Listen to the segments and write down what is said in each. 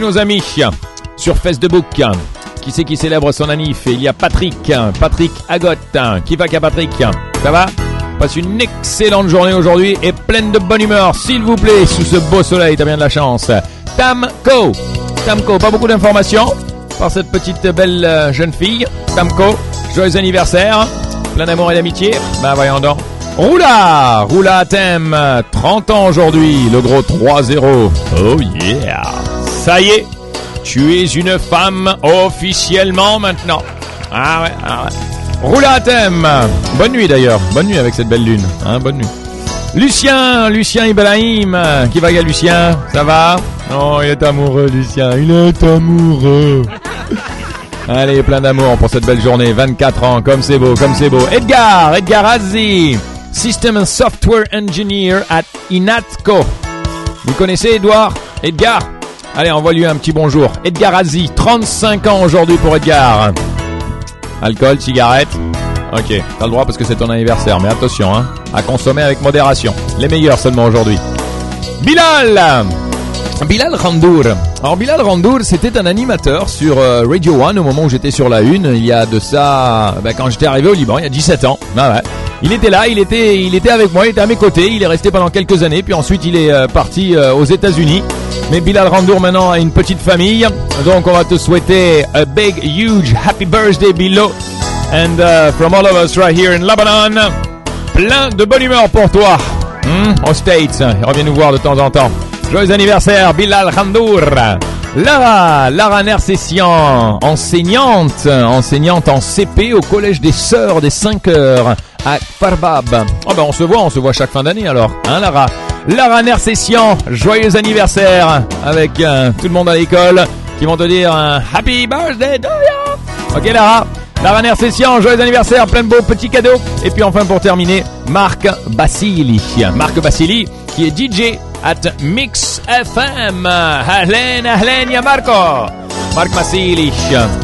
nos amis sur Facebook. Qui c'est qui célèbre son anif Il y a Patrick, Patrick Agot. Qui va qu'à Patrick Ça va? Passe une excellente journée aujourd'hui et pleine de bonne humeur, s'il vous plaît, sous ce beau soleil, t'as bien de la chance. Tamco, Tamco, pas beaucoup d'informations par cette petite belle euh, jeune fille. Tamco, joyeux anniversaire, plein d'amour et d'amitié. Ben voyons donc. Roula, Roula Thème, 30 ans aujourd'hui, le gros 3-0. Oh yeah, ça y est, tu es une femme officiellement maintenant. Ah ouais, ah ouais. Roula thème. Bonne nuit d'ailleurs. Bonne nuit avec cette belle lune. Hein, bonne nuit. Lucien, Lucien Ibrahim. Qui va, Lucien? Ça va? Oh, il est amoureux, Lucien. Il est amoureux. Allez, plein d'amour pour cette belle journée. 24 ans, comme c'est beau, comme c'est beau. Edgar, Edgar Azzi. System and Software Engineer at Inatco. Vous connaissez Edouard? Edgar? Allez, envoie-lui un petit bonjour. Edgar Azzi, 35 ans aujourd'hui pour Edgar. Alcool, cigarette. Ok, t'as le droit parce que c'est ton anniversaire, mais attention, hein, à consommer avec modération. Les meilleurs seulement aujourd'hui. Bilal Bilal Randour. Alors Bilal Randour, c'était un animateur sur euh, Radio One au moment où j'étais sur la une, il y a de ça, ben, quand j'étais arrivé au Liban, il y a 17 ans. Ah. Il était là, il était, il était avec moi, il était à mes côtés, il est resté pendant quelques années, puis ensuite il est euh, parti euh, aux États-Unis. Mais Bilal Randour maintenant a une petite famille, donc on va te souhaiter a big, huge happy birthday Bilo. And uh, from all of us right here in Lebanon, plein de bonne humeur pour toi. Hmm, aux States, reviens nous voir de temps en temps. Joyeux anniversaire Bilal Randour. Lara, Lara Nersessian, enseignante, enseignante en CP au collège des Sœurs des 5 heures à Farbab. Oh ben on se voit, on se voit chaque fin d'année alors, hein Lara? Lara Nersessian, joyeux anniversaire avec euh, tout le monde à l'école qui vont te dire un Happy Birthday to. Ok Lara Lara Nersessian, joyeux anniversaire, plein de beaux petits cadeaux. Et puis enfin pour terminer, Marc Basili. Marc Basili qui est DJ at Mix FM. Ahlen, ahlen ya Marco. Marc Basili,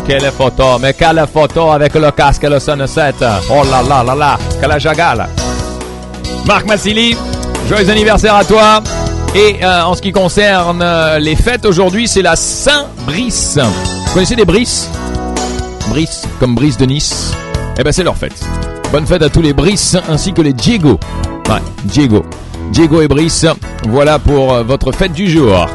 quelle photo, mais quelle photo avec le casque et le sunset. Oh là là là là, quelle jagale. Marc Massili, joyeux anniversaire à toi. Et euh, en ce qui concerne euh, les fêtes aujourd'hui, c'est la Saint-Brice. Vous connaissez des Brices Brice, comme Brice de Nice. Eh ben c'est leur fête. Bonne fête à tous les Brice ainsi que les Diego. Ouais, Diego. Diego et Brice, voilà pour euh, votre fête du jour.